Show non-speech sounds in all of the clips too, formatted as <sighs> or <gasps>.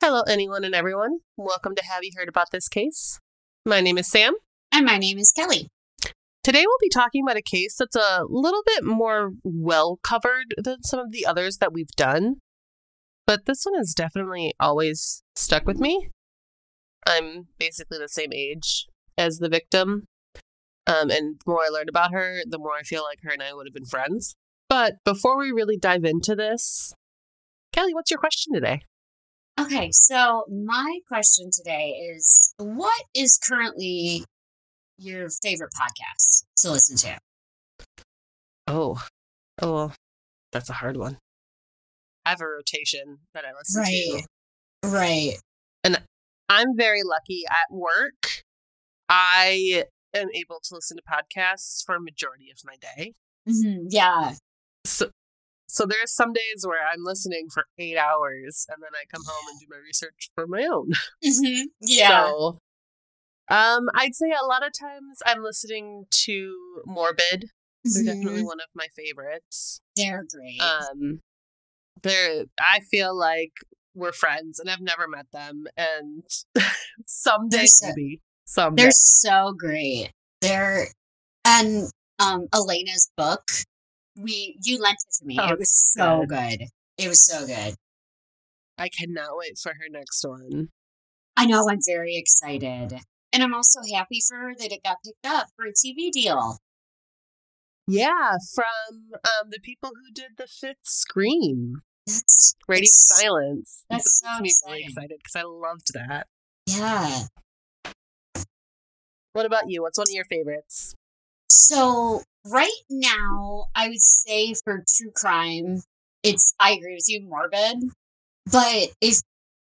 Hello, anyone and everyone. Welcome to Have You Heard About This Case? My name is Sam. And my name is Kelly. Today we'll be talking about a case that's a little bit more well covered than some of the others that we've done. But this one has definitely always stuck with me. I'm basically the same age as the victim. Um, and the more I learned about her, the more I feel like her and I would have been friends. But before we really dive into this, Kelly, what's your question today? Okay, so my question today is what is currently your favorite podcast to listen to? Oh, oh, that's a hard one. I have a rotation that I listen Right. to. Right. And I'm very lucky at work. I am able to listen to podcasts for a majority of my day. hmm Yeah. So, so there's some days where I'm listening for eight hours and then I come home and do my research for my own. hmm <laughs> Yeah. So, um, I'd say a lot of times I'm listening to Morbid. They're definitely Mhm. one of my favorites. They're great. Um, they're I feel like we're friends, and I've never met them, and <laughs> someday so- maybe someday. They're so great. They're and um Alaina's book. We you lent it to me. Oh, it was so good. good. It was so good. I cannot wait for her next one. I know I'm very excited. And I'm also happy for her that it got picked up for a TV deal. Yeah, from um the people who did the fifth Scream, That's Radio Silence. that's This so makes me really excited because I loved that. Yeah. What about you? What's one of your favorites? So right now, I would say for true crime, it's I agree with you, morbid. But if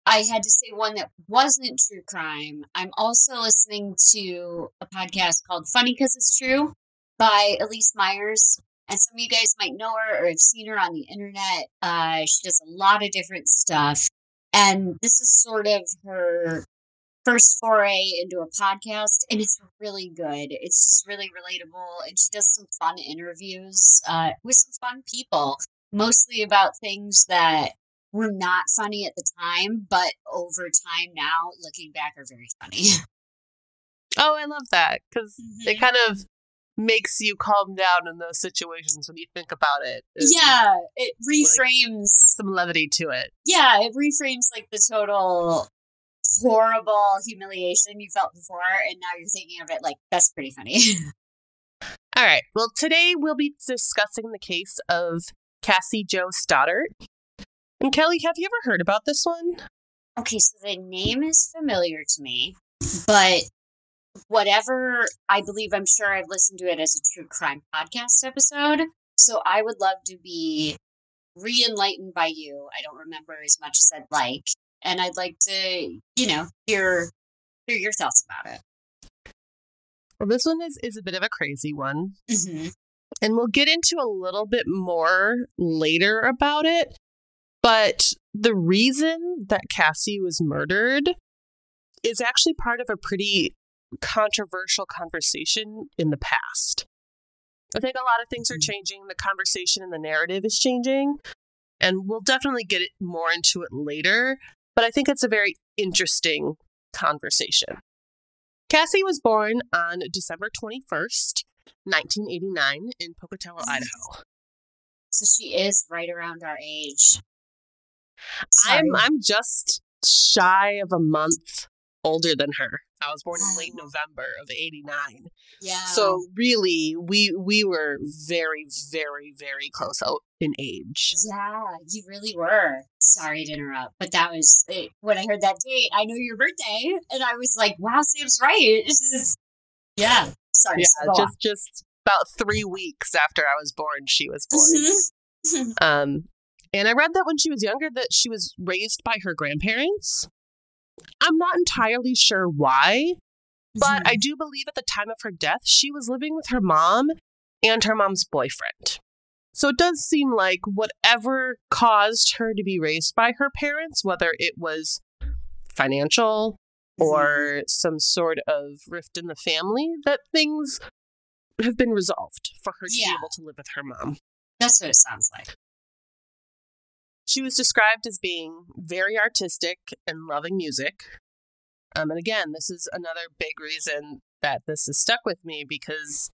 I had to say one that wasn't true crime, I'm also listening to a podcast called Funny Cause It's True by Elyse Myers. And some of you guys might know her or have seen her on the internet. Uh, she does a lot of different stuff. And this is sort of her first foray into a podcast and it's really good it's just really relatable and she does some fun interviews uh, with some fun people mostly about things that were not funny at the time but over time now looking back are very funny <laughs> Oh, I love that because it Mhm. kind of makes you calm down in those situations when you think about it. and yeah it reframes some levity to it. yeah it reframes like the total horrible humiliation you felt before and now you're thinking of it like that's pretty funny <laughs> All right. Well, today we'll be discussing the case of Cassie Jo Stoddart. And Kelly, have you ever heard about this one? Okay, so the name is familiar to me, but whatever I believe, I'm sure I've listened to it as a true crime podcast episode. So I would love to be re enlightened by you. I don't remember as much as I'd like. And I'd like to, you know, hear hear your thoughts about it. Well, this one is, is a bit of a crazy one. Mm-hmm. And we'll get into a little bit more later about it. But the reason that Cassie was murdered is actually part of a pretty controversial conversation in the past. I think a lot of things are Mhm. changing. The conversation and the narrative is changing. And we'll definitely get more into it later. But I think it's a very interesting conversation. Cassie was born on December 21st, 1989, in Pocatello, Idaho. So she is right around our age. Sorry. I'm I'm just shy of a month older than her. I was born in late Oh. November of 89. yeah. So really we we were very very very close out in age. Yeah, you really were. Sorry to interrupt, but that was it, when I heard that date. I knew your birthday, and I was like, "Wow, Sam's right." <laughs> This is, yeah. Sorry. Yeah, so just just about 3 weeks after I was born she was born. Mhm. <laughs> Um, and I read that when she was younger that she was raised by her grandparents. I'm not entirely sure why, but Mhm. I do believe at the time of her death she was living with her mom and her mom's boyfriend. So it does seem like whatever caused her to be raised by her parents, whether it was financial or some sort of rift in the family, that things have been resolved for her to Yeah. be able to live with her mom. That's what it sounds like. She was described as being very artistic and loving music. Um, and again, this is another big reason that this has stuck with me because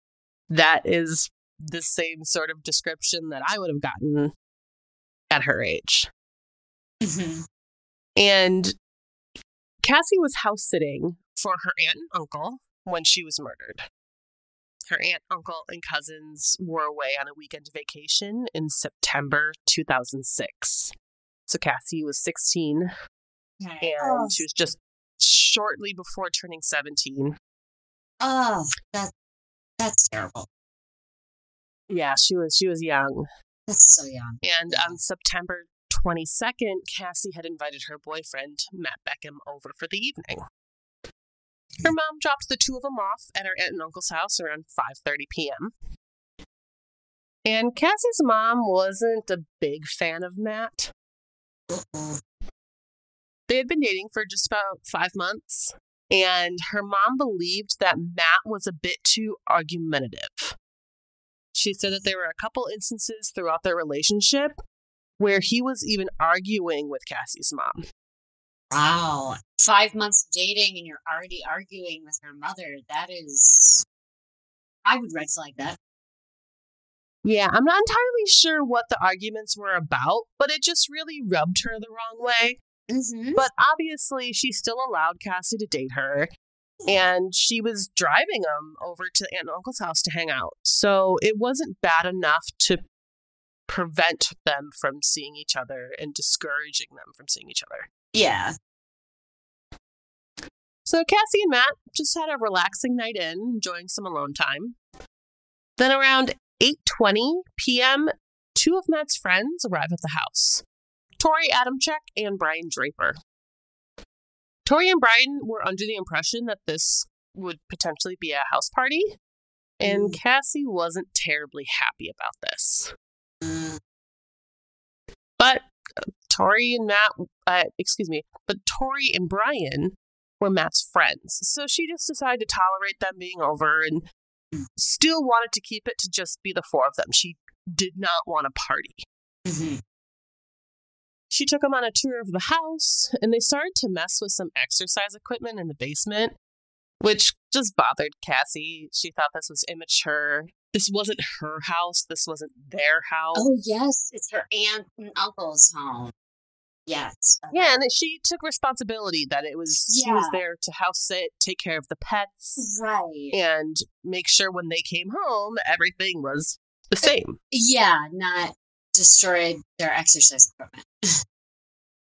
that is the same sort of description that I would have gotten at her age. Mhm. And Cassie was house sitting for her aunt and uncle when she was murdered. Her aunt, uncle, and cousins were away on a weekend vacation in September 2006. So Cassie was 16 Okay. and Oh, she was just shortly before turning 17. oh, that that's terrible. Yeah, she was she was young. That's so young. And on September 22nd, Cassie had invited her boyfriend, Matt Beckham, over for the evening. Her mm. mom dropped the two of them off at her aunt and uncle's house around 5:30 p.m. And Cassie's mom wasn't a big fan of Matt. Uh-oh. They had been dating for just about 5 months, and her mom believed that Matt was a bit too argumentative. She said that there were a couple instances throughout their relationship where he was even arguing with Cassie's mom. Wow. Five months of dating and you're already arguing with her mother. That is. I would red flag that. Yeah, I'm not entirely sure what the arguments were about, but it just really rubbed her the wrong way. Mm-hmm. But obviously, she still allowed Cassie to date her, and she was driving them over to Aunt and Uncle's house to hang out. So it wasn't bad enough to prevent them from seeing each other and discouraging them from seeing each other. Yeah. So Cassie and Matt just had a relaxing night in, enjoying some alone time. Then around 8:20 p.m., two of Matt's friends arrive at the house. Torey Adamcik and Brian Draper. Torey and Brian were under the impression that this would potentially be a house party, and Mm. Cassie wasn't terribly happy about this. But uh, Torey and Matt, uh, excuse me, but Torey and Brian were Matt's friends. So she just decided to tolerate them being over and still wanted to keep it to just be the four of them. She did not want a party. mhm. She took them on a tour of the house and they started to mess with some exercise equipment in the basement, which just bothered Cassie. She thought this was immature. This wasn't her house, this wasn't their house. Oh, yes. It's her aunt and uncle's home. Yes. Yeah, uh-huh. and she took responsibility that it was yeah. she was there to house sit, take care of the pets, Right. and make sure when they came home everything was the same. Yeah, not destroyed their exercise equipment. <laughs>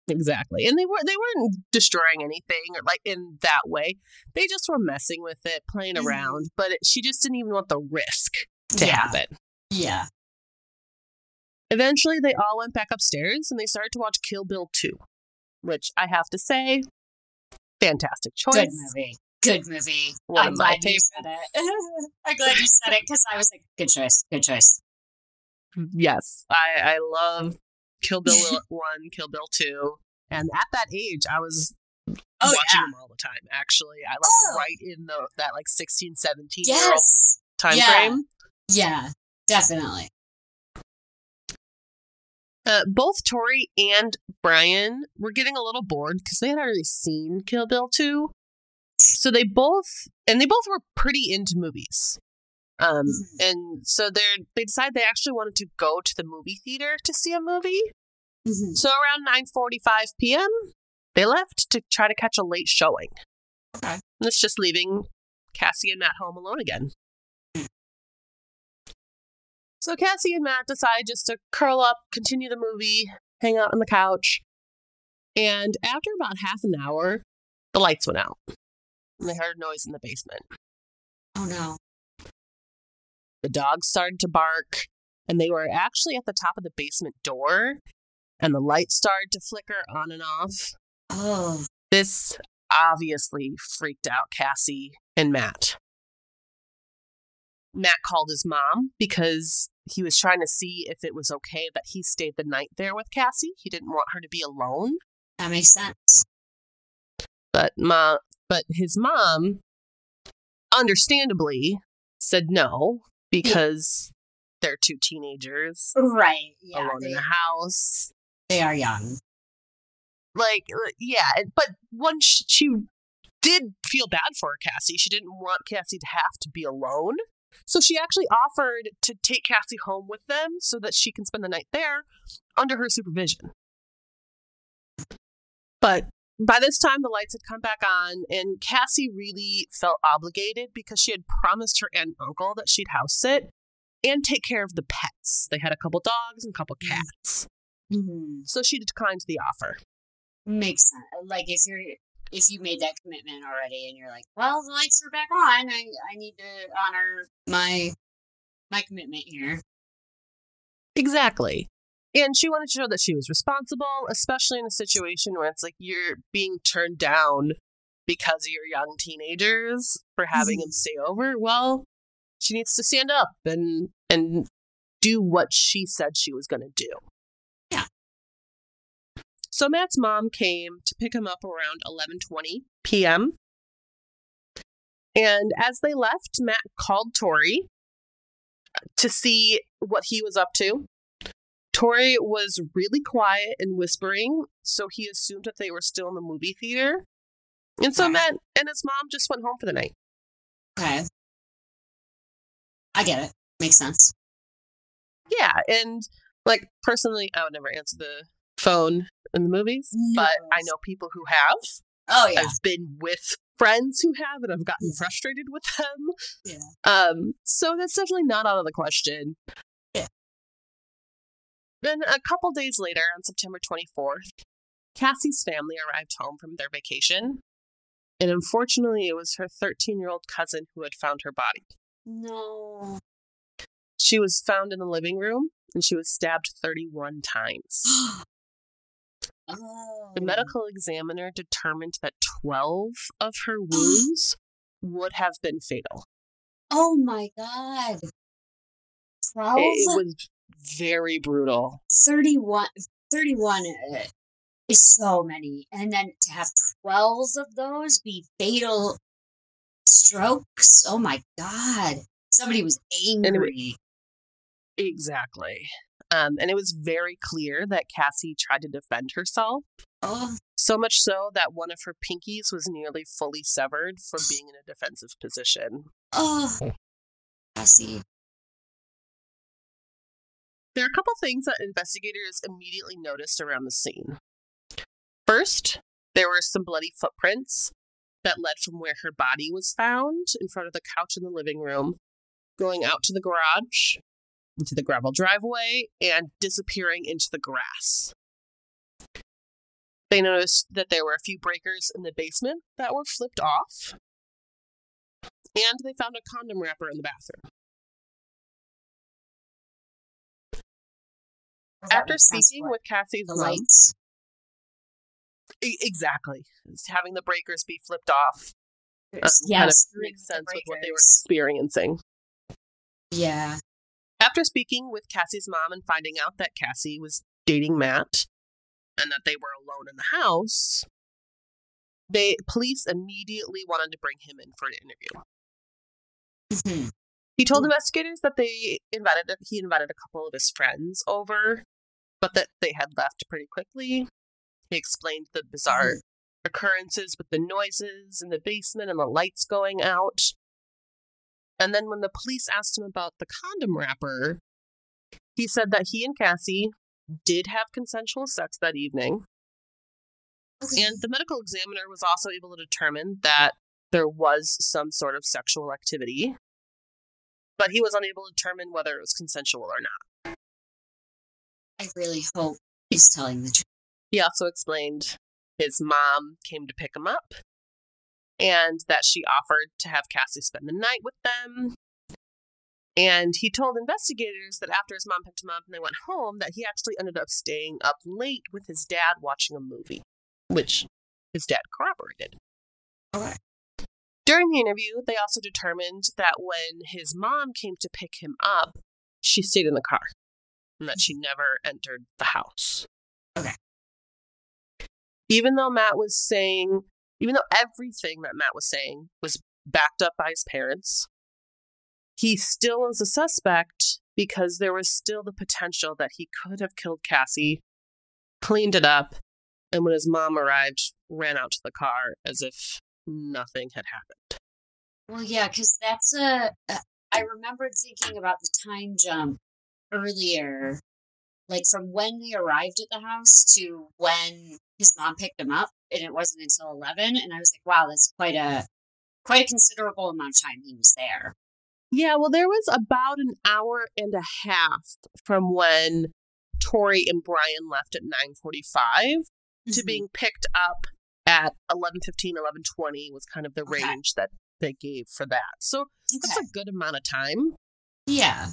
Exactly. And they were they weren't destroying anything or like in that way. They just were messing with it, playing Mhm. around, but it, she just didn't even want the risk to yeah. happen. Yeah. Eventually they all went back upstairs and they started to watch Kill Bill 2, which I have to say fantastic choice. Good movie. Good movie. One I'm of my glad you said it. <laughs> I'm glad you said it because I was like, good choice. Good choice. Yes, I I love Kill Bill <laughs> one, Kill Bill two, and at that age, I was Oh, watching yeah. them all the time. Actually, I like Oh. right in the that like 16, 17 year old Yes. time Yeah. frame. Yeah, definitely. Uh, both Torey and Brian were getting a little bored because they had already seen Kill Bill 2. So they both, and they both were pretty into movies. Um, Mhm. and so they they decided they actually wanted to go to the movie theater to see a movie. Mhm. So around 9:45 p.m., they left to try to catch a late showing. Okay. And it's just leaving Cassie and Matt home alone again. So Cassie and Matt decide just to curl up, continue the movie, hang out on the couch. And after about half an hour, the lights went out. And they heard a noise in the basement. Oh no. The dogs started to bark, and they were actually at the top of the basement door, and the light started to flicker on and off. Oh. This obviously freaked out Cassie and Matt. Matt called his mom because he was trying to see if it was okay that he stayed the night there with Cassie. He didn't want her to be alone. That makes sense. But ma but his mom understandably said no because they're two teenagers Right. Yeah. alone they- in the house. They are young. Like, uh, yeah, but once she, she did feel bad for Cassie, she didn't want Cassie to have to be alone. So she actually offered to take Cassie home with them so that she can spend the night there under her supervision. But by this time, the lights had come back on, and Cassie really felt obligated because she had promised her aunt and uncle that she'd house sit and take care of the pets. They had a couple dogs and a couple cats. Mm-hmm. So she declined the offer. Makes sense. Like if you're if you made that commitment already and you're like, well, the lights are back on, I I need to honor my my commitment here. Exactly. And she wanted to show that she was responsible, especially in a situation where it's like you're being turned down because you're young teenagers for having them mm-hmm. stay over. Well, she needs to stand up and and do what she said she was going to do. Yeah. So Matt's mom came to pick him up around 11:20 p.m. And as they left, Matt called Torey to see what he was up to. Torey was really quiet and whispering, so he assumed that they were still in the movie theater. And so Okay. Matt and his mom just went home for the night. Okay. I get it. Makes sense. Yeah, and like personally, I would never answer the phone in the movies, but I know people who have. Oh yeah. I've been with friends who have, and I've gotten Yeah. frustrated with them. Yeah. Um, so that's definitely not out of the question. Then a couple days later, on September 24th, Cassie's family arrived home from their vacation. And unfortunately, it was her 13 year old cousin who had found her body. No. She was found in the living room and she was stabbed 31 times. <gasps> oh. The medical examiner determined that 12 of her <gasps> wounds would have been fatal. Oh my god. 12? It, it was very brutal. 31, 31 uh, is so many. And then to have 12 of those be fatal strokes. Oh my God. Somebody was it angry. Exactly. Um, and it was very clear that Cassie tried to defend herself, oh, so much so that one of her pinkies was nearly fully severed from being in a defensive position. oh. Cassie. There are a couple things that investigators immediately noticed around the scene. First, there were some bloody footprints that led from where her body was found in front of the couch in the living room, going out to the garage, into the gravel driveway, and disappearing into the grass. They noticed that there were a few breakers in the basement that were flipped off, and they found a condom wrapper in the bathroom. After speaking with Cassie's the mom, lights. E- exactly. It's having the breakers be flipped off um, yeah, kind of makes sense with what they were experiencing. Yeah. After speaking with Cassie's mom and finding out that Cassie was dating Matt and that they were alone in the house, they police immediately wanted to bring him in for an interview. Mhm. He told mm-hmm. investigators that they invited he invited a couple of his friends over, but that they had left pretty quickly. He explained the bizarre mm-hmm. occurrences with the noises in the basement and the lights going out. And then when the police asked him about the condom wrapper, he said that he and Cassie did have consensual sex that evening. And the medical examiner was also able to determine that there was some sort of sexual activity, but he was unable to determine whether it was consensual or not. I really hope he's telling the truth. He also explained his mom came to pick him up and that she offered to have Cassie spend the night with them. And he told investigators that after his mom picked him up and they went home, that he actually ended up staying up late with his dad watching a movie, which his dad corroborated. Okay. During the interview, they also determined that when his mom came to pick him up, she stayed in the car and that she never entered the house. Okay. Even though Matt was saying, even though everything that Matt was saying was backed up by his parents, he still was a suspect because there was still the potential that he could have killed Cassie cleaned it up, and when his mom arrived, ran out to the car as if nothing had happened. Well, yeah, because that's a. I remembered thinking about the time jump earlier, like from when they arrived at the house to when his mom picked him up, and it wasn't until eleven. And I was like, wow, that's quite a quite a considerable amount of time he was there. Yeah, well, there was about an hour and a half from when Torey and Brian left at 9:45 to Mhm. being picked up at 11:15, 11:20 was kind of the Okay. range that they gave for that. So that's a good amount of time. Yeah,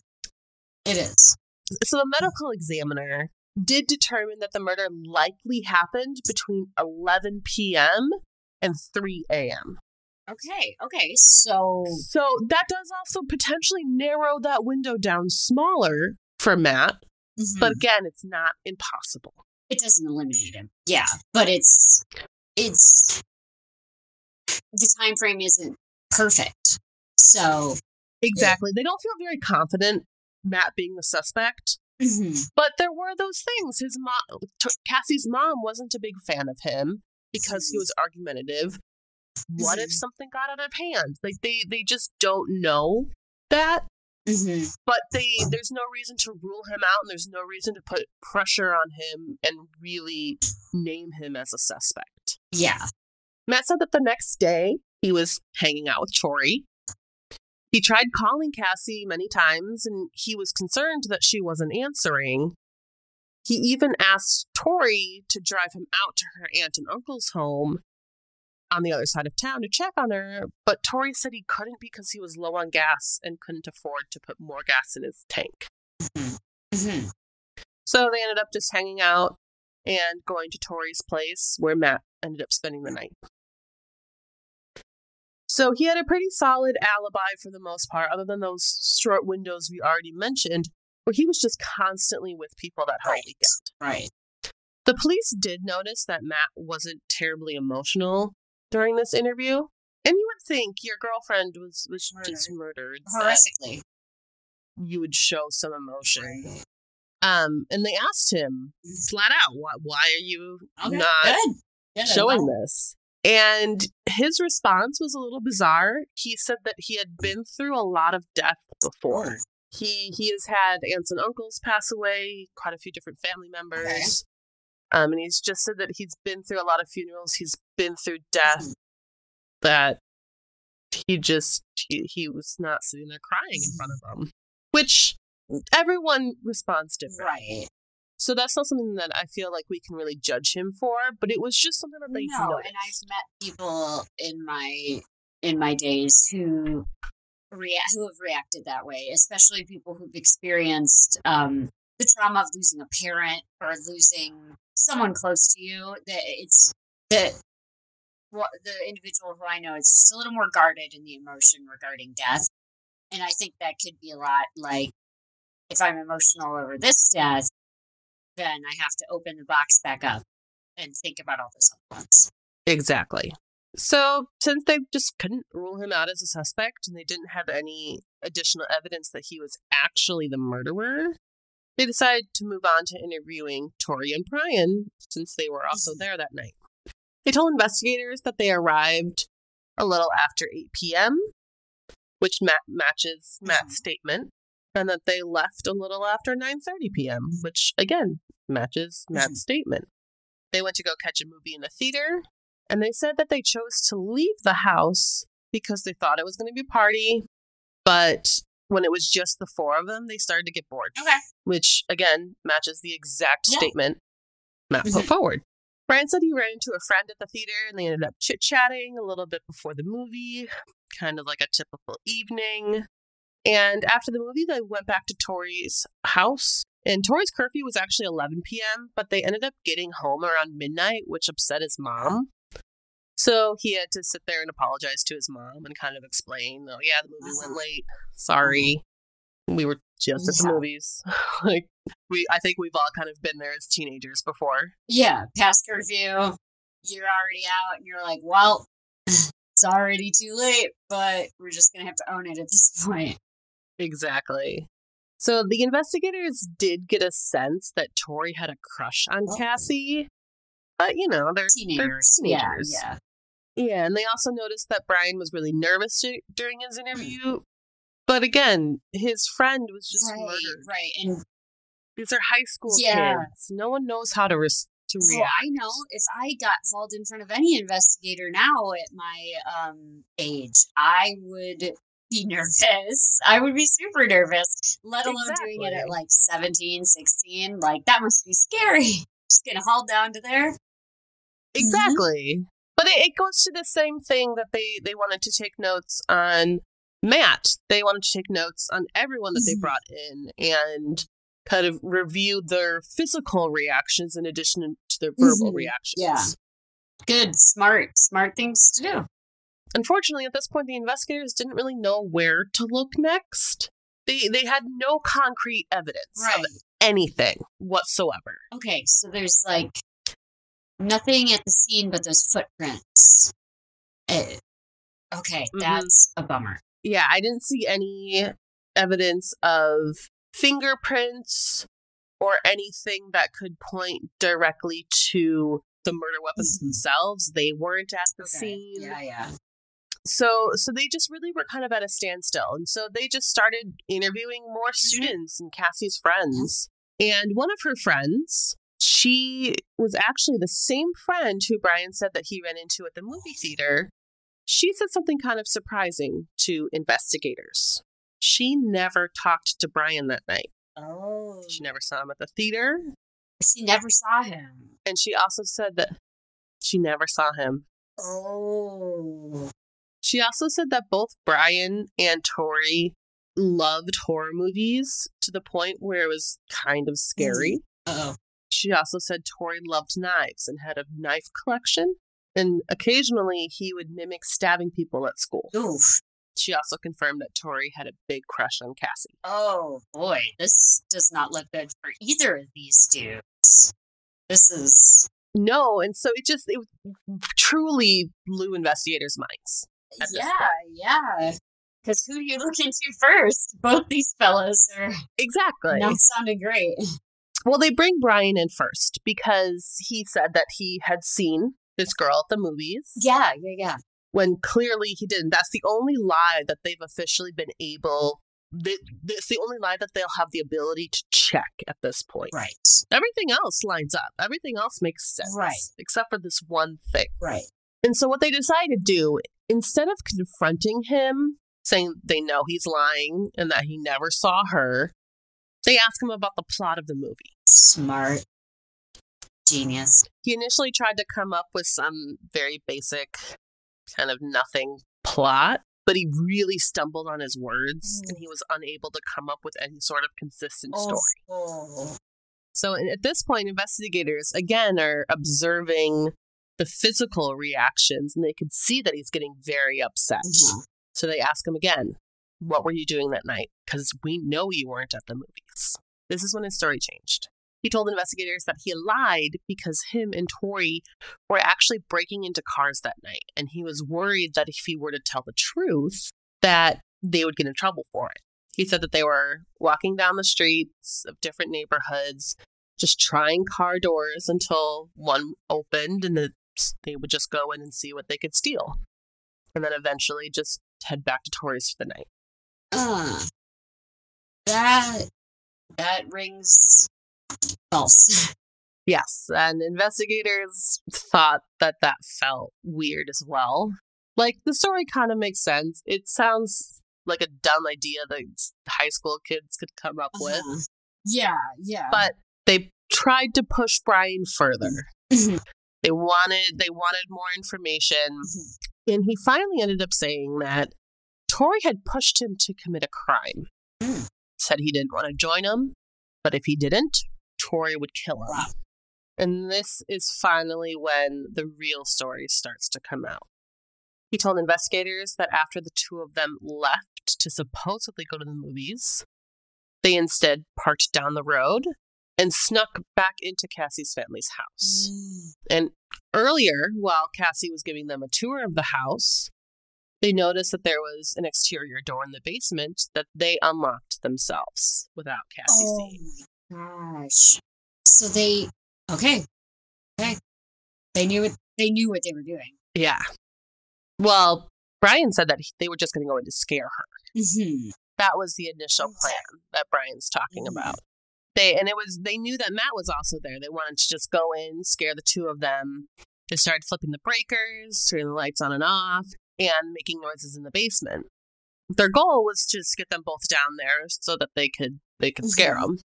it is. So the medical examiner did determine that the murder likely happened between 11 p.m. and 3 a.m. Okay, okay. So So that does also potentially narrow that window down smaller for Matt, mhm, but again, it's not impossible. it doesn't eliminate him. Yeah, but it's it's the time frame isn't perfect. So Exactly. They don't feel very confident Matt being the suspect, mhm, but there were those things. His mom, Cassie's mom, wasn't a big fan of him because he was argumentative. What if Mhm. something got out of hand? Like they they just don't know that, mhm, but they there's no reason to rule him out, and there's no reason to put pressure on him and really name him as a suspect. Yeah, Matt said that the next day he was hanging out with Torey. He tried calling Cassie many times and he was concerned that she wasn't answering. He even asked Torey to drive him out to her aunt and uncle's home on the other side of town to check on her, but Torey said he couldn't because he was low on gas and couldn't afford to put more gas in his tank. mhm, So they ended up just hanging out and going to Torey's place where Matt ended up spending the night. So he had a pretty solid alibi for the most part, other than those short windows we already mentioned, where he was just constantly with people that whole Right. weekend. right. The police did notice that Matt wasn't terribly emotional during this interview. And you would think your girlfriend was, was just murdered. Horrifically. You would show some emotion. Right. Um, and they asked him flat out, why, why are you Okay, not good. Good. showing this? And his response was a little bizarre. He said that he had been through a lot of death before. He he has had aunts and uncles pass away, quite a few different family members. Um, and he's just said that he's been through a lot of funerals. He's been through death. That he just he, he was not sitting there crying in front of them, which everyone responds different. Right. So that's not something that I feel like we can really judge him for, but it was just something that they no, noticed. and I've met people in my in my days who react who have reacted that way, especially people who've experienced um, the trauma of losing a parent or losing someone close to you. That it's that what the individual who I know is just a little more guarded in the emotion regarding death, and I think that could be a lot like if I'm emotional over this death, then I have to open the box back up and think about all this at once. Exactly. So, since they just couldn't rule him out as a suspect and they didn't have any additional evidence that he was actually the murderer, they decided to move on to interviewing Torey and Brian since they were also mm-hmm. there that night. They told investigators that they arrived a little after 8 p.m., which ma- matches Matt's mm-hmm. statement, and that they left a little after 9:30 p.m., which again matches Matt's statement. They went to go catch a movie in a theater, and they said that they chose to leave the house because they thought it was going to be a party, but when it was just the four of them, they started to get bored, Okay. which again matches the exact Yeah. statement Matt put Mhm. forward. Brian said he ran into a friend at the theater and they ended up chit chatting a little bit before the movie, kind of like a typical evening. And after the movie, they went back to Torey's house. And Torey's curfew was actually 11 p.m., but they ended up getting home around midnight, which upset his mom. So he had to sit there and apologize to his mom and kind of explain, oh, yeah, the movie went Uh-huh. late. Sorry. We were just at the Yeah. movies. <laughs> like, we, I think we've all kind of been there as teenagers before. Yeah, past curfew, you're already out, and you're like, well, <clears throat> it's already too late, but we're just gonna have to own it at this <laughs> point. Exactly. So the investigators did get a sense that Torey had a crush on Oh. Cassie, but you know, they're Teenagers. They're Yeah, teenagers. yeah. Yeah, and they also noticed that Brian was really nervous dur- during his interview. But again, his friend was just right, murdered. right. And These are high school Yeah. kids. No one knows how to res- to well. I know if I got hauled in front of any investigator now at my um age, I would be nervous. I would be super nervous, let alone doing it at like 17, 16. Like, that must be scary. <laughs> Just getting hauled down to there. Exactly. But it, it goes to the same thing that they they wanted to take notes on Matt. They wanted to take notes on everyone that they Mhm. brought in and kind of review their physical reactions in addition to their verbal Mhm. reactions. Yeah. Good, smart, smart things to do. Unfortunately, at this point, the investigators didn't really know where to look next. They they had no concrete evidence Right. of anything whatsoever. Okay, so there's like nothing at the scene but those footprints. Eh, okay, Mhm. that's a bummer. Yeah, I didn't see any evidence of fingerprints or anything that could point directly to the murder weapons Mhm. themselves. They weren't at the Okay, scene. Yeah, yeah. So so they just really were kind of at a standstill. And so they just started interviewing more Mm-hmm. students and Cassie's friends. And one of her friends, she was actually the same friend who Brian said that he ran into at the movie theater. She said something kind of surprising to investigators. She never talked to Brian that night. Oh. She never saw him at the theater. She never saw him. And she also said that she never saw him. Oh. She also said that both Brian and Torey loved horror movies to the point where it was kind of scary. Oh. She also said Torey loved knives and had a knife collection. And occasionally he would mimic stabbing people at school. Oof. She also confirmed that Torey had a big crush on Cassie. Oh boy, this does not look good for either of these dudes. This is No, and so it just it truly blew investigators' minds. At this yeah, yeah. <laughs> Because who do you look into first? <laughs> Both these fellas are Exactly. not sounding great. Well, they bring Brian in first because he said that he had seen this girl at the movies Yeah, yeah, yeah. when clearly he didn't. That's the only lie that they've officially been able. th- It's the only lie that they'll have the ability to check at this point. Right, Everything else lines up. Everything else makes sense. Right. Except for this one thing. right. And so what they decide to do, instead of confronting him, saying they know he's lying and that he never saw her, they ask him about the plot of the movie. Smart. Genius. He initially tried to come up with some very basic, kind of nothing plot, but he really stumbled on his words mm. and he was unable to come up with any sort of consistent oh, story. Oh. So at this point, investigators again are observing the physical reactions and they could see that he's getting very upset. Mhm. So they ask him again, What were you doing that night? Because we know you weren't at the movies. This is when his story changed. He told investigators that he lied because him and Torey were actually breaking into cars that night, and he was worried that if he were to tell the truth, that they would get in trouble for it. He said that they were walking down the streets of different neighborhoods, just trying car doors until one opened, and the, they would just go in and see what they could steal, and then eventually just head back to Torey's for the night. Uh, that that rings false. <laughs> Yes, and investigators thought that that felt weird as well. Like, the story kind of makes sense. It sounds like a dumb idea that high school kids could come up with, Uh-huh. Yeah, yeah. but they tried to push Brian further. Mhm. They wanted they wanted more information, Mhm. and he finally ended up saying that Torey had pushed him to commit a crime. Mm. Said he didn't want to join him, but if he didn't, Torey would kill him. Wow. And this is finally when the real story starts to come out. He told investigators that after the two of them left to supposedly go to the movies, they instead parked down the road and snuck back into Cassie's family's house. Mm. And earlier, while Cassie was giving them a tour of the house, They noticed that there was an exterior door in the basement that they unlocked themselves without Cassie Oh seeing. my gosh. So they okay. Okay. They knew what they knew what they were doing. Yeah. Well, Brian said that they were just going to go in to scare her. Mm-hmm. That was the initial plan that Brian's talking Mhm. about. They and it was they knew that Matt was also there. They wanted to just go in, scare the two of them. They started flipping the breakers, turning the lights on and off, and making noises in the basement. Their goal was to just get them both down there so that they could they could scare mm-hmm. them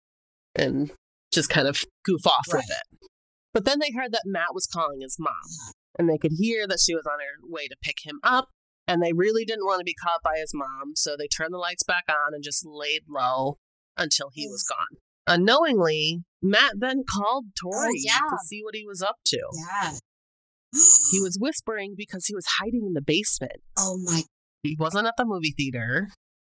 and just kind of goof off with it. But then they heard that Matt was calling his mom, and they could hear that she was on her way to pick him up. And they really didn't want to be caught by his mom, so they turned the lights back on and just laid low until he was gone. Unknowingly, Matt then called oh, Torey Oh, yeah. to see what he was up to. Yeah. <gasps> He was whispering because he was hiding in the basement. Oh my He wasn't at the movie theater.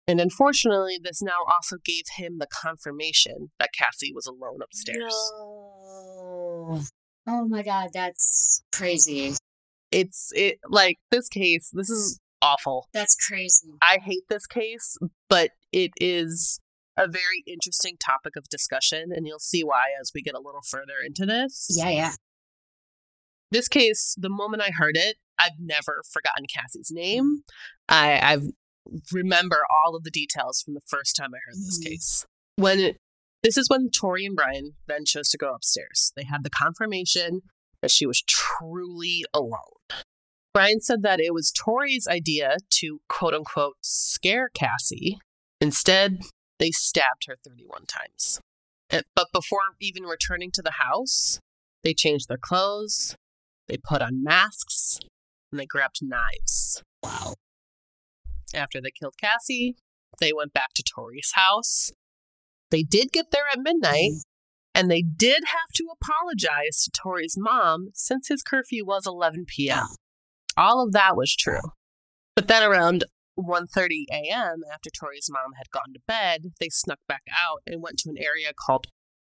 And unfortunately, this now also gave him the confirmation that Cassie was alone upstairs. No. Oh my god, that's crazy. It's it like this case, this is awful. That's crazy. I hate this case, but it is a very interesting topic of discussion, and you'll see why as we get a little further into this. Yeah, yeah. This case, the moment I heard it, I've never forgotten Cassie's name. I I've remember all of the details from the first time I heard this Mhm. case. When it, this is when Torey and Brian then chose to go upstairs. They had the confirmation that she was truly alone. Brian said that it was Torey's idea to quote unquote scare Cassie. Instead, they stabbed her 31 times. Uh, But before even returning to the house, they changed their clothes, they put on masks, and they grabbed knives. Wow. After they killed Cassie, they went back to Torey's house. They did get there at midnight, and they did have to apologize to Torey's mom since his curfew was 11 p.m. All of that was true. But then around 1:30 a.m., after Torey's mom had gone to bed, they snuck back out and went to an area called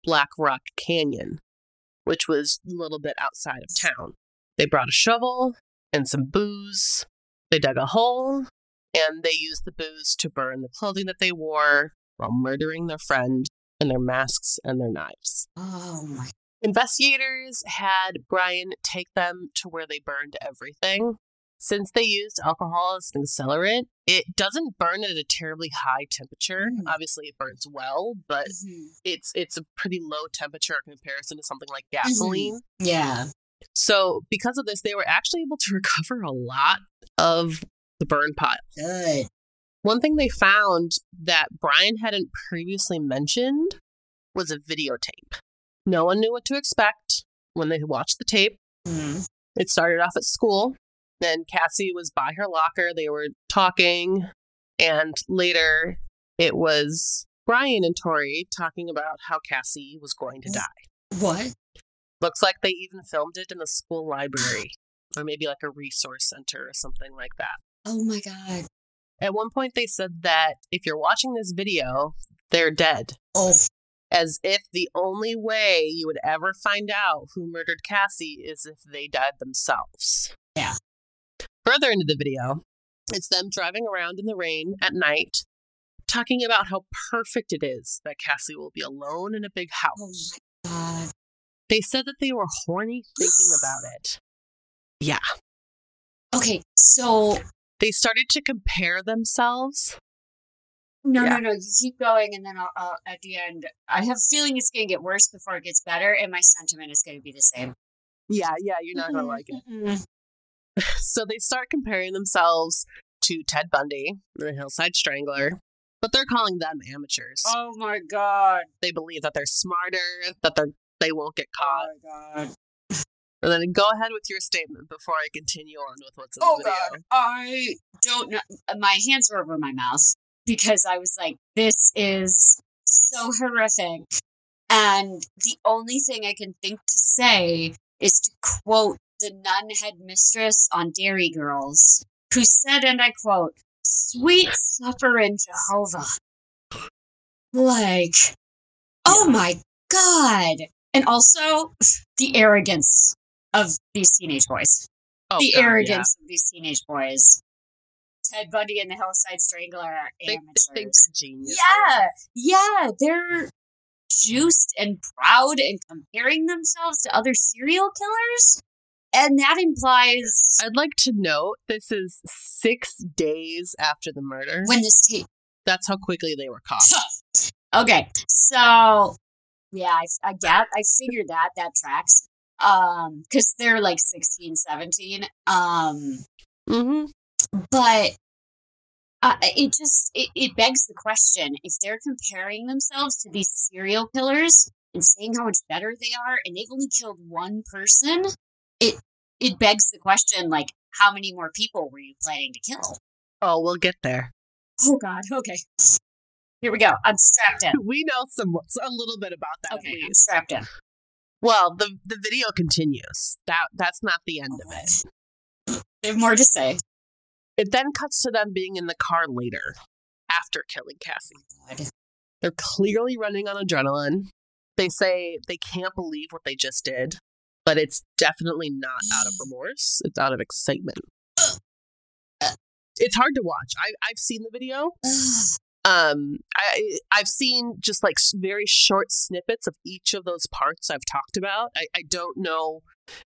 Black Rock Canyon, which was a little bit outside of town. They brought a shovel and some booze. They dug a hole and they used the booze to burn the clothing that they wore while murdering their friend and their masks and their knives. Oh my Investigators had Brian take them to where they burned everything. Since they used alcohol as an accelerant, it doesn't burn at a terribly high temperature. Mm. Obviously, it burns well, but Mhm. it's it's a pretty low temperature in comparison to something like Mm-hmm. gasoline. Yeah. So, because of this, they were actually able to <laughs> recover a lot of the burn pile. Good. One thing they found that Brian hadn't previously mentioned was a videotape. No one knew what to expect when they watched the tape. Mm. It started off at school. Then Cassie was by her locker. They were talking. And later, it was Brian and Torey talking about how Cassie was going to die. What? Looks like they even filmed it in the school library or maybe like a resource center or something like that. Oh my god. At one point, they said that if you're watching this video, they're dead. Oh. As if the only way you would ever find out who murdered Cassie is if they died themselves. Yeah. Further into the video, it's them driving around in the rain at night, talking about how perfect it is that Cassie will be alone in a big Oh house. god. They said that they were horny thinking about it. Yeah. Okay, so They started to compare themselves. no, Yeah. no, no. You keep going, and then I'll, I'll, at the end, I have a feeling it's going to get worse before it gets better, and my sentiment is going to be the same. Yeah, yeah, you're not going to like it. <laughs> So they start comparing themselves to Ted Bundy, the Hillside Strangler, but they're calling them amateurs. Oh my god. They believe that they're smarter, that they're they won't get oh caught. Oh my god. And then go ahead with your statement before I continue on with what's in Oh the video. god. I don't know. Uh, my hands were over my mouth because I was like, this is so horrific. And the only thing I can think to say is to quote the nun headmistress on Derry Girls, who said, and I quote, Sweet suffering Jehovah. Like, oh my God. And also the arrogance of these teenage boys Oh, the God, arrogance of these teenage boys. Ted Bundy and the Hillside Strangler are They, amateurs. they think they're genius. yeah, yeah, they're juiced and proud and comparing themselves to other serial killers, and that implies I'd like to note this is six days after the murder. when this tape. That's how quickly they were caught. <laughs> Okay, so yeah, I, I get, I figured that that tracks. Um, because they're like 16, 17. Um, hmm but uh, it just it, it begs the question if they're comparing themselves to these serial killers and saying how much better they are and they've only killed one person it it begs the question like how many more people were you planning to kill Oh, we'll get there. oh god okay here we go i'm strapped in <laughs> We know some a little bit about that. okay i'm strapped in Well, the the video continues. That that's not the end of it. I have more to say It then cuts to them being in the car later, after killing Cassie. Oh, god. They're clearly running on adrenaline. They say they can't believe what they just did, but it's definitely not out of remorse. It's out of excitement. It's hard to watch. I, I've seen the video. <sighs> Um, I I've seen just like very short snippets of each of those parts I've talked about. I, I don't know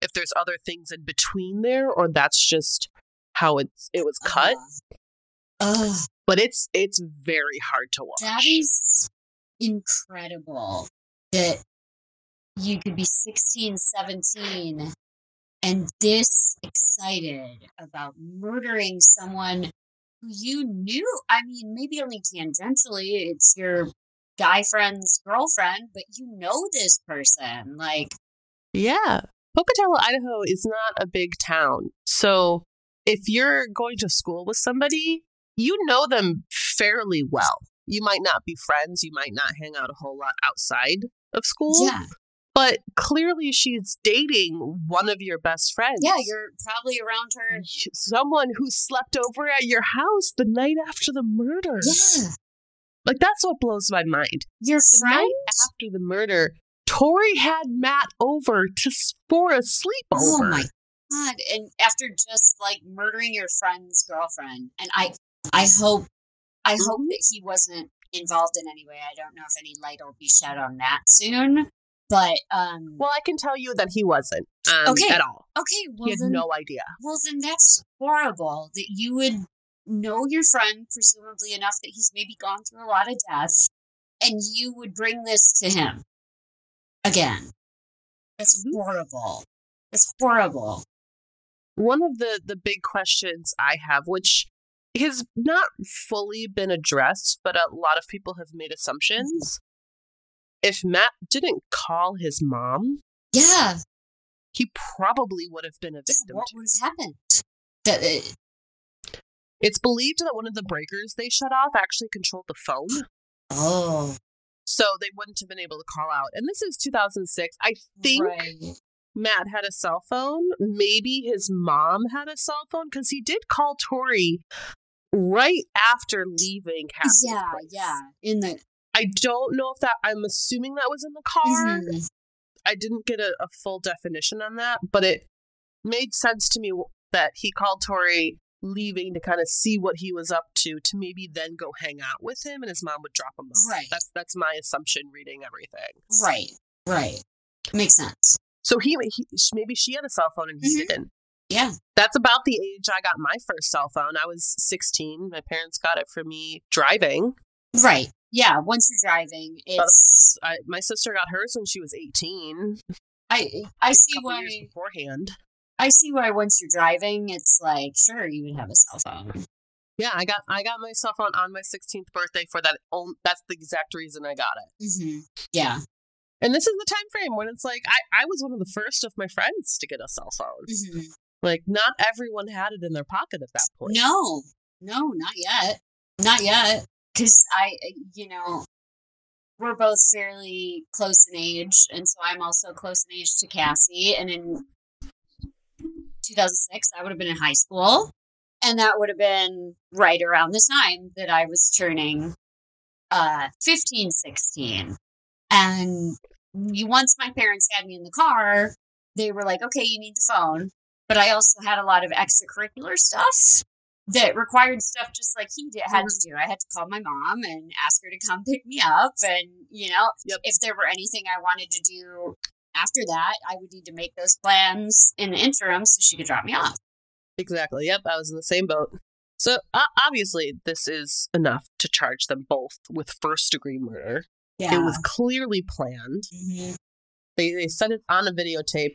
if there's other things in between there or that's just how it's it was cut. Ugh. But it's it's very hard to watch. That is incredible that you could be 16, 17 and this excited about murdering someone who you knew. I mean, maybe only tangentially, it's your guy friend's girlfriend, but you know this person. Like, Yeah. Pocatello, Idaho is not a big town. So if you're going to school with somebody, you know them fairly well. You might not be friends, you might not hang out a whole lot outside of school. yeah, But clearly she's dating one of your best friends. yeah, you're probably around her. someone who slept over at your house the night after the murder. Yeah, Like that's what blows my mind. your The friend. night after the murder, Torey had Matt over to for a sleepover. Oh my god! And after just like murdering your friend's girlfriend, and I, I hope, I hope Mhm. that he wasn't involved in any way. I don't know if any light will be shed on that soon, but um, Well, I can tell you that he wasn't um, Okay. at all. okay. Well, he had then, no idea. well then that's horrible that you would know your friend presumably enough that he's maybe gone through a lot of death, and you would bring this to him again. That's Mhm. horrible. That's horrible. One of the the big questions I have, which has not fully been addressed, but a lot of people have made assumptions. If Matt didn't call his mom, Yeah. he probably would have been a Yeah, victim what would have happened? That uh, It's believed that one of the breakers they shut off actually controlled the phone, oh, so they wouldn't have been able to call out. And this is 2006. I think right. Matt had a cell phone. Maybe his mom had a cell phone because he did call Torey right after leaving Cassie's yeah, place. yeah. In the I don't know if that. I'm assuming that was in the car. Mhm. I didn't get a, a full definition on that, but it made sense to me that he called Torey leaving to kind of see what he was up to to maybe then go hang out with him and his mom would drop him off. Right. That's that's my assumption reading everything. right, right. Makes sense. So he, he maybe she had a cell phone and he Mhm. didn't. Yeah. That's about the age I got my first cell phone. I was 16. My parents got it for me driving. Right. Yeah. Once you're driving, it's I, my sister got hers when she was 18. I I see why beforehand. I see why once you're driving, it's like sure you would have a cell phone. Yeah, I got I got my cell phone on my 16th birthday for that. That's the exact reason I got it. hmm Yeah. And this is the time frame when it's like I, I was one of the first of my friends to get a cell phone. hmm Like not everyone had it in their pocket at that point. No, no, not yet, not yet. Because I, you know, we're both fairly close in age, and so I'm also close in age to Cassie. And in 2006, I would have been in high school, and that would have been right around the time that I was turning uh 15, 16. And once my parents had me in the car, they were like, "Okay, you need the phone." But I also had a lot of extracurricular stuff that required stuff just like he did, had to do. I had to call my mom and ask her to come <laughs> pick me up. And, you know, Yep. if there were anything I wanted to do after that, I would need to make those plans in the interim so she could drop me off. Exactly. Yep, I was in the same boat. So uh, obviously, this is enough to charge them both with first degree murder. Yeah. It was clearly planned. Mhm. They they said it on a videotape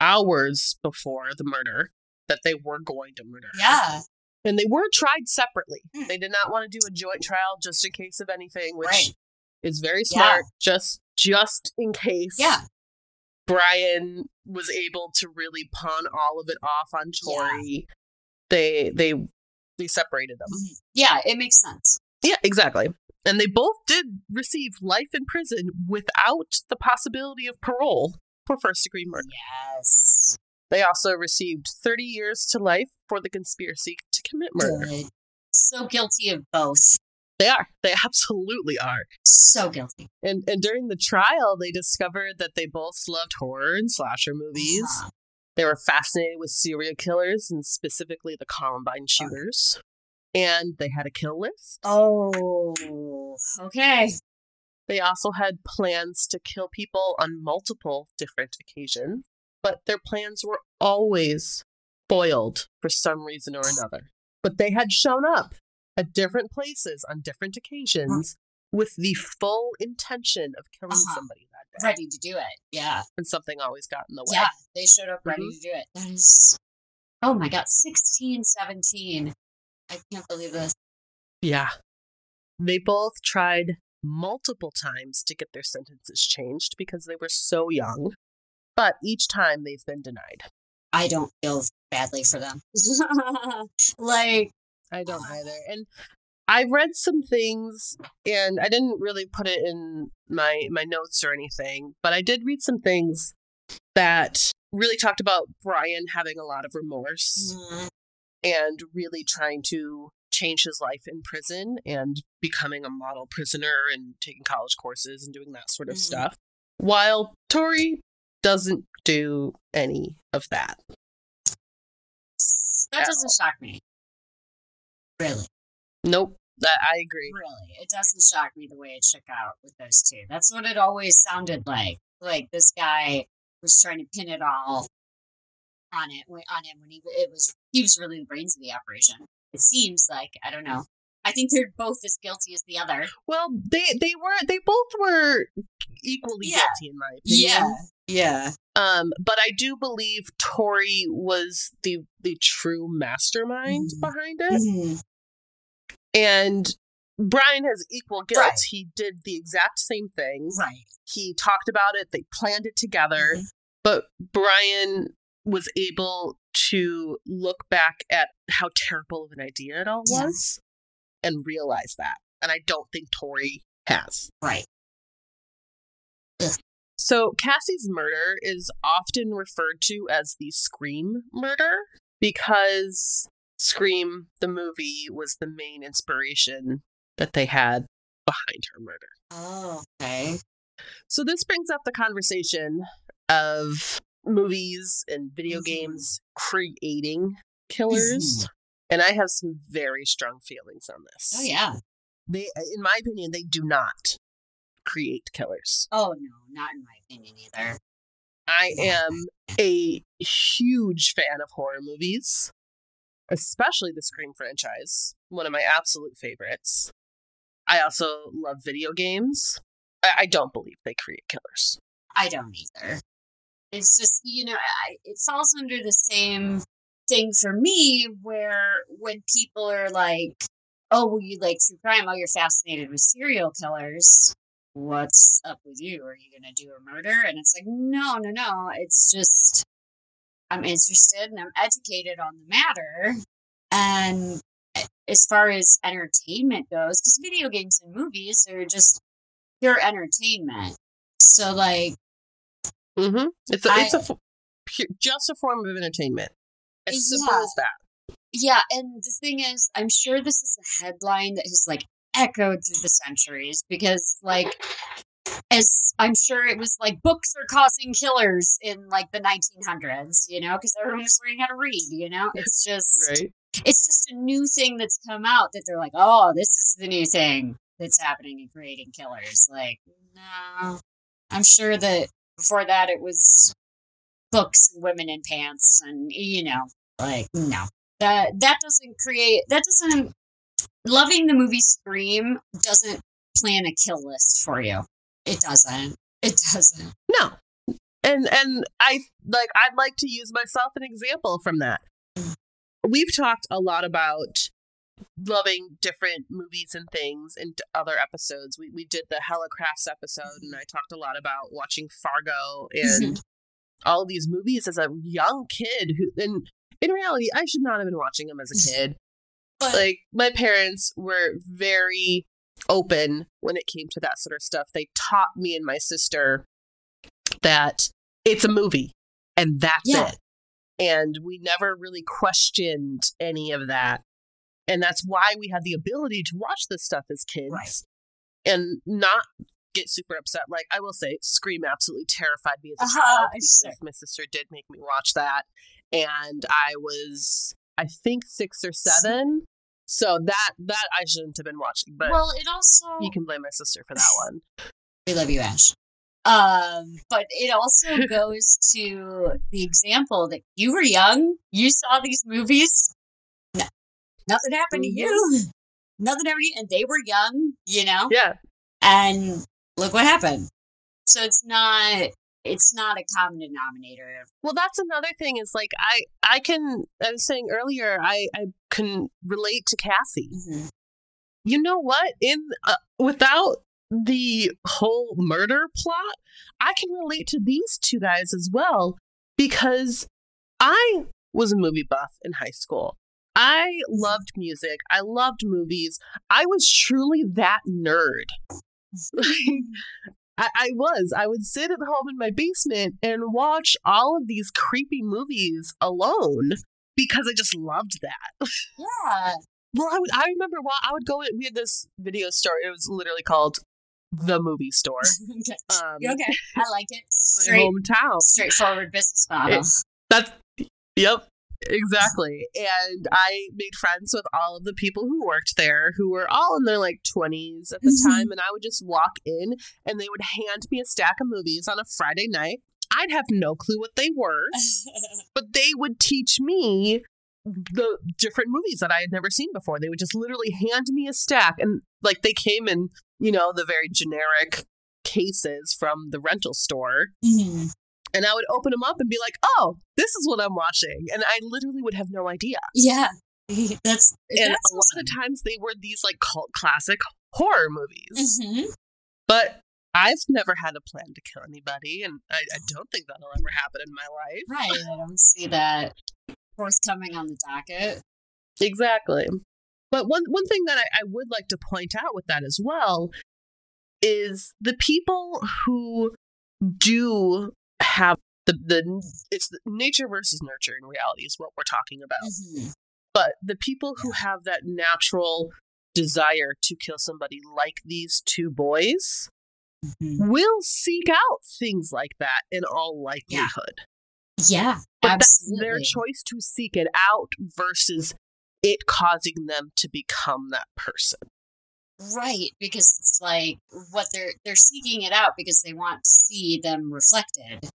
hours before the murder that they were going to murder. her. Yeah. and they were tried separately. Hmm. They did not want to do a joint trial just in case of anything, which Right. is very Yeah. smart. Just just in case. Yeah. Brian was able to really pawn all of it off on Yeah. Torey. They they they separated them. Mhm. Yeah, it makes sense. Yeah, exactly. And they both did receive life in prison without the possibility of parole for first degree murder. Yes. They also received 30 years to life for the conspiracy to commit murder. Good. So guilty of both. They are. They absolutely are. So guilty. And and during the trial, they discovered that they both loved horror and slasher movies. Uh-huh. They were fascinated with serial killers and specifically the Columbine shooters. And they had a kill list. Oh, okay. They also had plans to kill people on multiple different occasions, but their plans were always foiled for some reason or another. But they had shown up at different places on different occasions with the full intention of killing Uh-huh. somebody that day. Ready to do it. Yeah. And something always got in the way. Yeah. They showed up ready to do it. That is, oh my God, 16, 17. I can't believe this. Yeah. They both tried multiple times to get their sentences changed because they were so young, but each time they've been denied. I don't feel badly for them. <laughs> like, I don't either. And I read some things and I didn't really put it in my my notes or anything, but I did read some things that really talked about Brian having a lot of remorse mm, and really trying to change his life in prison and becoming a model prisoner and taking college courses and doing that sort of Mhm. stuff. While Torey doesn't do any of that. that At doesn't shock me. Really. Nope. That I agree. Really. It doesn't shock me the way it shook out with those two. That's what it always sounded like. Like this guy was trying to pin it all on it on him when he it was he was really the brains of the operation. It seems like I don't know. I think they're both as guilty as the other. Well, they they were they both were equally Yeah. guilty in my opinion. Yeah. Um, but I do believe Torey was the the true mastermind Mhm. behind it, Mhm. and Brian has equal guilt. Right. He did the exact same thing. Right. He talked about it. They planned it together, Mhm. but Brian was able to look back at how terrible of an idea it all Yeah. was and realize that. And I don't think Torey has. Right. So Cassie's murder is often referred to as the Scream murder because Scream, the movie, was the main inspiration that they had behind her murder. Oh, okay. So this brings up the conversation of movies and video Mhm. games creating killers. And I have some very strong feelings on this. Oh yeah. They in my opinion, they do not create killers. Oh no, not in my opinion either. I am a huge fan of horror movies, especially the Scream franchise, one of my absolute favorites. I also love video games. I, I don't believe they create killers. I don't either. It's just, you know, I, it falls under the same thing for me where when people are like, oh, well, you like true crime, oh, you're fascinated with serial killers. What's up with you? Are you going to do a murder? And it's like, no, no, no. It's just, I'm interested and I'm educated on the matter. And as far as entertainment goes, because video games and movies are just pure entertainment. So, like, Mm-hmm. It's a, I- it's a f- pu- just a form of entertainment. As simple Yeah. as that. Yeah, and the thing is, I'm sure this is a headline that has like echoed through the centuries because, like, as I'm sure it was like books are causing killers in like the 1900s, you know, because everyone was learning how to read, you know? It's just, Right. it's just a new thing that's come out that they're like, oh, this is the new thing that's happening in creating killers. Like, no, I'm sure that before that it was books and women in pants, and you know, like no, that that doesn't create that doesn't loving the movie Scream doesn't plan a kill list for you. It doesn't. It doesn't. No. And and I like I'd like to use myself an example from that. We've talked a lot about loving different movies and things in other episodes. We we did the Hellacrafts episode and I talked a lot about watching Fargo and <laughs> all these movies as a young kid who and in reality I should not have been watching them as a <laughs> kid. But like my parents were very open when it came to that sort of stuff. They taught me and my sister that it's a movie and that's Yeah. it. And we never really questioned any of that. And that's why we had the ability to watch this stuff as kids Right. and not get super upset. Like I will say, Scream absolutely terrified me as a Uh-huh, child because my sister did make me watch that. And I was, I think, six or seven. So that that I shouldn't have been watching, but well, it also you can blame my sister for that <laughs> one. we love you, Ash. Um, but it also <laughs> goes to the example that you were young, you saw these movies, no, nothing happened to you, <laughs> nothing happened to you, and they were young, you know, Yeah, and look what happened. So it's not it's not a common denominator. Well, that's another thing is like I I can I was saying earlier I I can relate to Cassie. You know what? In uh, without the whole murder plot, I can relate to these two guys as well because I was a movie buff in high school. I loved music. I loved movies. I was truly that nerd. <laughs> I, I was. I would sit at home in my basement and watch all of these creepy movies alone because I just loved that. <laughs> Yeah. Well, I would. I remember while I would go. We had this video store. It was literally called the movie store. <laughs> okay. Um, okay. I like it. <laughs> my Straight hometown. straightforward business model. That's yep, exactly. And I made friends with all of the people who worked there, who were all in their like twenties at the Mhm. time. And I would just walk in, and they would hand me a stack of movies on a Friday night. I'd have no clue what they were, <laughs> but they would teach me the different movies that I had never seen before. They would just literally hand me a stack, and like they came in, you know, the very generic cases from the rental store Mhm. And I would open them up and be like, "Oh, this is what I'm watching," and I literally would have no idea. Yeah. <laughs> That's And that's a lot of times they were these like cult classic horror movies, Mhm. but I've never had a plan to kill anybody, and I, I don't think that'll ever happen in my life. Right. I don't see that forthcoming on the docket. Exactly. But one one thing that I, I would like to point out with that as well is the people who do have the the it's the nature versus nurture in reality is what we're talking about. Mhm. but the people who have that natural desire to kill somebody like these two boys Mhm. will seek out things like that in all likelihood. Yeah. But absolutely. that's their choice to seek it out versus it causing them to become that person. Right, because it's like what they're they're seeking it out because they want to see them reflected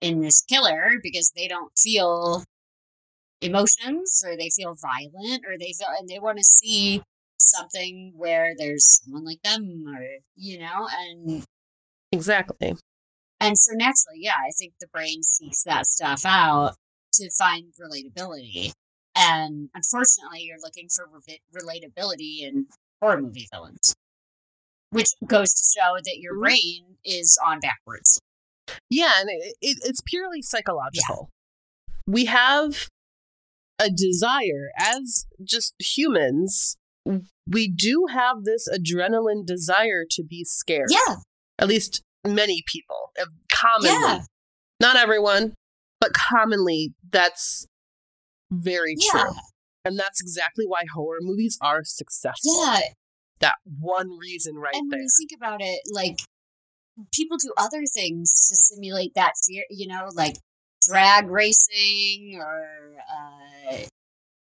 in this killer because they don't feel emotions or they feel violent or they feel and they want to see something where there's someone like them or you know and Exactly. and so naturally yeah i think the brain seeks that stuff out to find relatability and unfortunately you're looking for re- relatability in horror movie villains which goes to show that your Mhm. brain is on backwards Yeah, and it, it, it's purely psychological. We have a desire as just humans. We do have this adrenaline desire to be scared. yeah At least many people, uh, commonly. Yeah. Not everyone, but commonly, that's very yeah true. And that's exactly why horror movies are successful. yeah That one reason right and when there. you think about it like people do other things to simulate that fear you know like drag racing or uh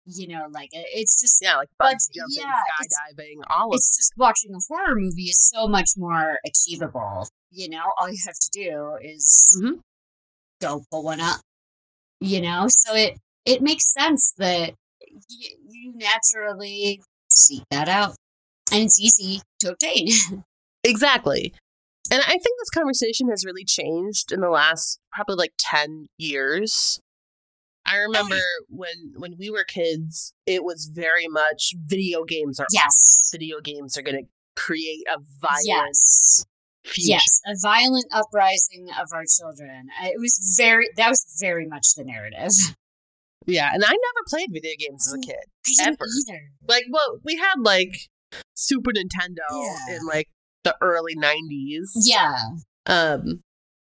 You know, like it's just Yeah, like bungee jumping, yeah, skydiving, all of it's just watching a horror movie is so much more achievable. You know, all you have to do is Mhm. go pull one up. You know, so it it makes sense that y- you naturally seek that out, and it's easy to obtain. <laughs> Exactly. And I think this conversation has really changed in the last probably like 10 years. I remember when when we were kids, it was very much video games are yes, video games are going to create a violent yes, future. yes, a violent uprising of our children. It was very that was very much the narrative. Yeah, and I never played video games as a oh, kid. I didn't Ever. either. Like, well, we had like Super Nintendo Yeah. in like the early 90s. Yeah, Um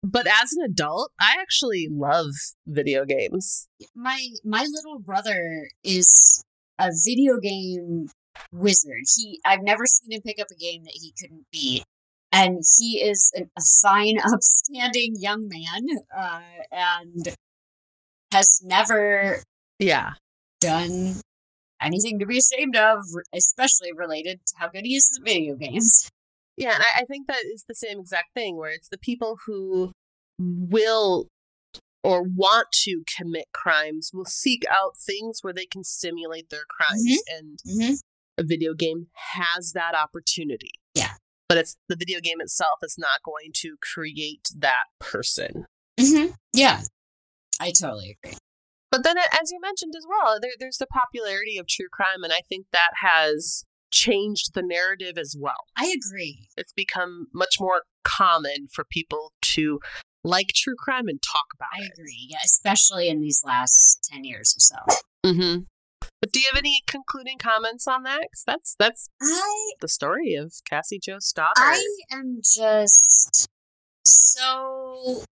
but as an adult, I actually love video games. my my little brother is a video game wizard. He I've never seen him pick up a game that he couldn't beat. And he is an, a fine, <laughs> upstanding young man, uh, and has never Yeah. done anything to be ashamed of, especially related to how good he is at video games. Yeah, and I, I think that is the same exact thing where it's the people who will or want to commit crimes will seek out things where they can stimulate their crimes and Mm-hmm. a video game has that opportunity. Yeah. But it's the video game itself is not going to create that person. Mm-hmm. Yeah, I totally agree. But then, as you mentioned as well, there, there's the popularity of true crime, and I think that has changed the narrative as well. I agree. It's become much more common for people to like true crime and talk about I it. agree. Yeah, especially in these last ten years or so. Mm-hmm. But do you have any concluding comments on that? 'Cause that's that's I the story of Cassie Jo Stoddart. I am just so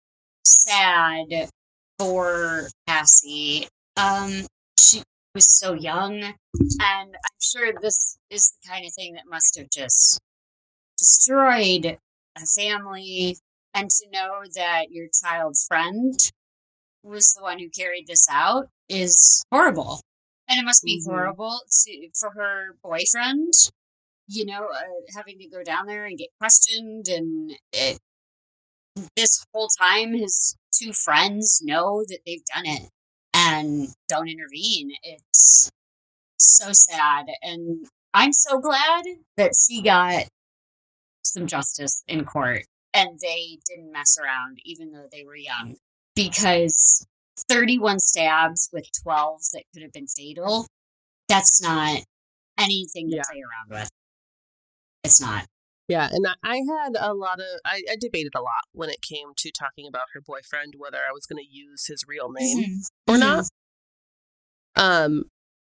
sad for Cassie. Um, she was so young, and I'm sure this is the kind of thing that must have just destroyed a family. And to know that your child's friend was the one who carried this out is horrible. And it must be Mhm. horrible to, for her boyfriend you know, uh, having to go down there and get questioned, and it, this whole time, his two friends know that they've done it and don't intervene. It's so sad, and I'm so glad that she got some justice in court, and they didn't mess around, even though they were young, because 31 stabs with 12 that could have been fatal. That's not anything to Yeah. play around with. It's not. Yeah, and I, had a lot of I, I debated a lot when it came to talking about her boyfriend, whether I was going to use his real name Mhm. or Mhm. not. Um,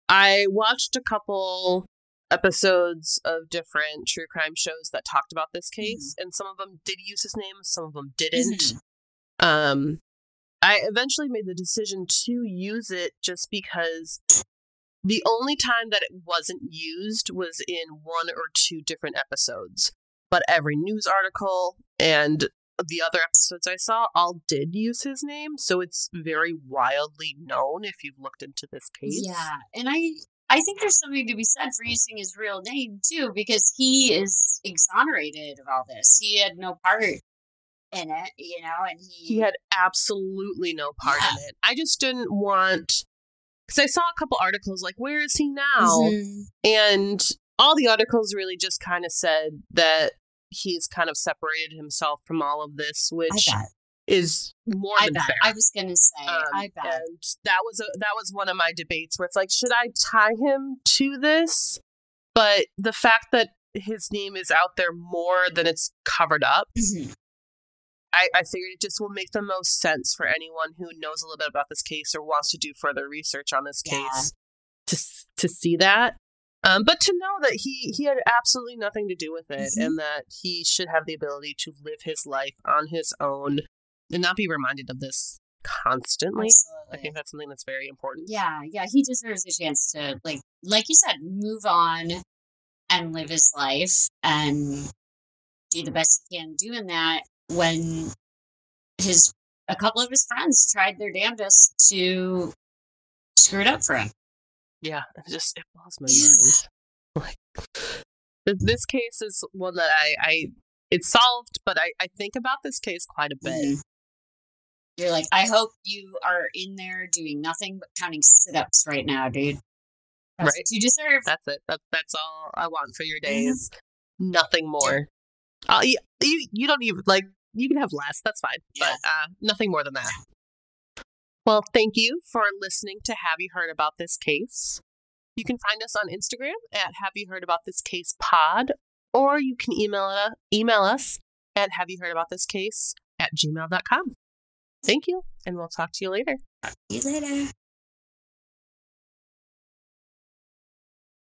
I watched a couple episodes of different true crime shows that talked about this case, and some of them did use his name, some of them didn't. Mhm. Um, I eventually made the decision to use it just because the only time that it wasn't used was in one or two different episodes. But every news article and the other episodes I saw all did use his name, so it's very wildly known if you've looked into this case. Yeah, and I I think there's something to be said for using his real name too, because he is exonerated of all this. He had no part in it, you know, and he, He had absolutely no part Yeah. in it. I just didn't want because I saw a couple articles like, "Where is he now?" Mhm. And all the articles really just kind of said that he's kind of separated himself from all of this, which is more I than bet. fair. I was gonna say. Um, I bet. And that was a that was one of my debates where it's like, should I tie him to this? But the fact that his name is out there more than it's covered up, Mhm. I, I figured it just will make the most sense for anyone who knows a little bit about this case or wants to do further research on this Yeah. case to to see that. Um, but to know that he he had absolutely nothing to do with it, Mhm. and that he should have the ability to live his life on his own and not be reminded of this constantly. I think that's something that's very important. Yeah, yeah, he deserves a chance to like like you said, move on and live his life and do the best he can doing that when his a couple of his friends tried their damnedest to screw it up for him. Yeah, it just it blows my mind. <laughs> Like this case is one that I, I it's solved, but I, I think about this case quite a bit. Mhm. You're like, I hope you are in there doing nothing but counting sit ups right now, dude. That's Right. what you deserve. That's it. That, that's all I want for your Mm-hmm. Nothing more. Uh, you, you you don't even like you can have less. That's fine, Yeah. but uh, nothing more than that. Well, thank you for listening to Have You Heard About This Case? You can find us on Instagram at Have You Heard About This Case Pod, or you can email email us at Have You Heard About This Case at gmail.com. Thank you, and we'll talk to you later. See you later.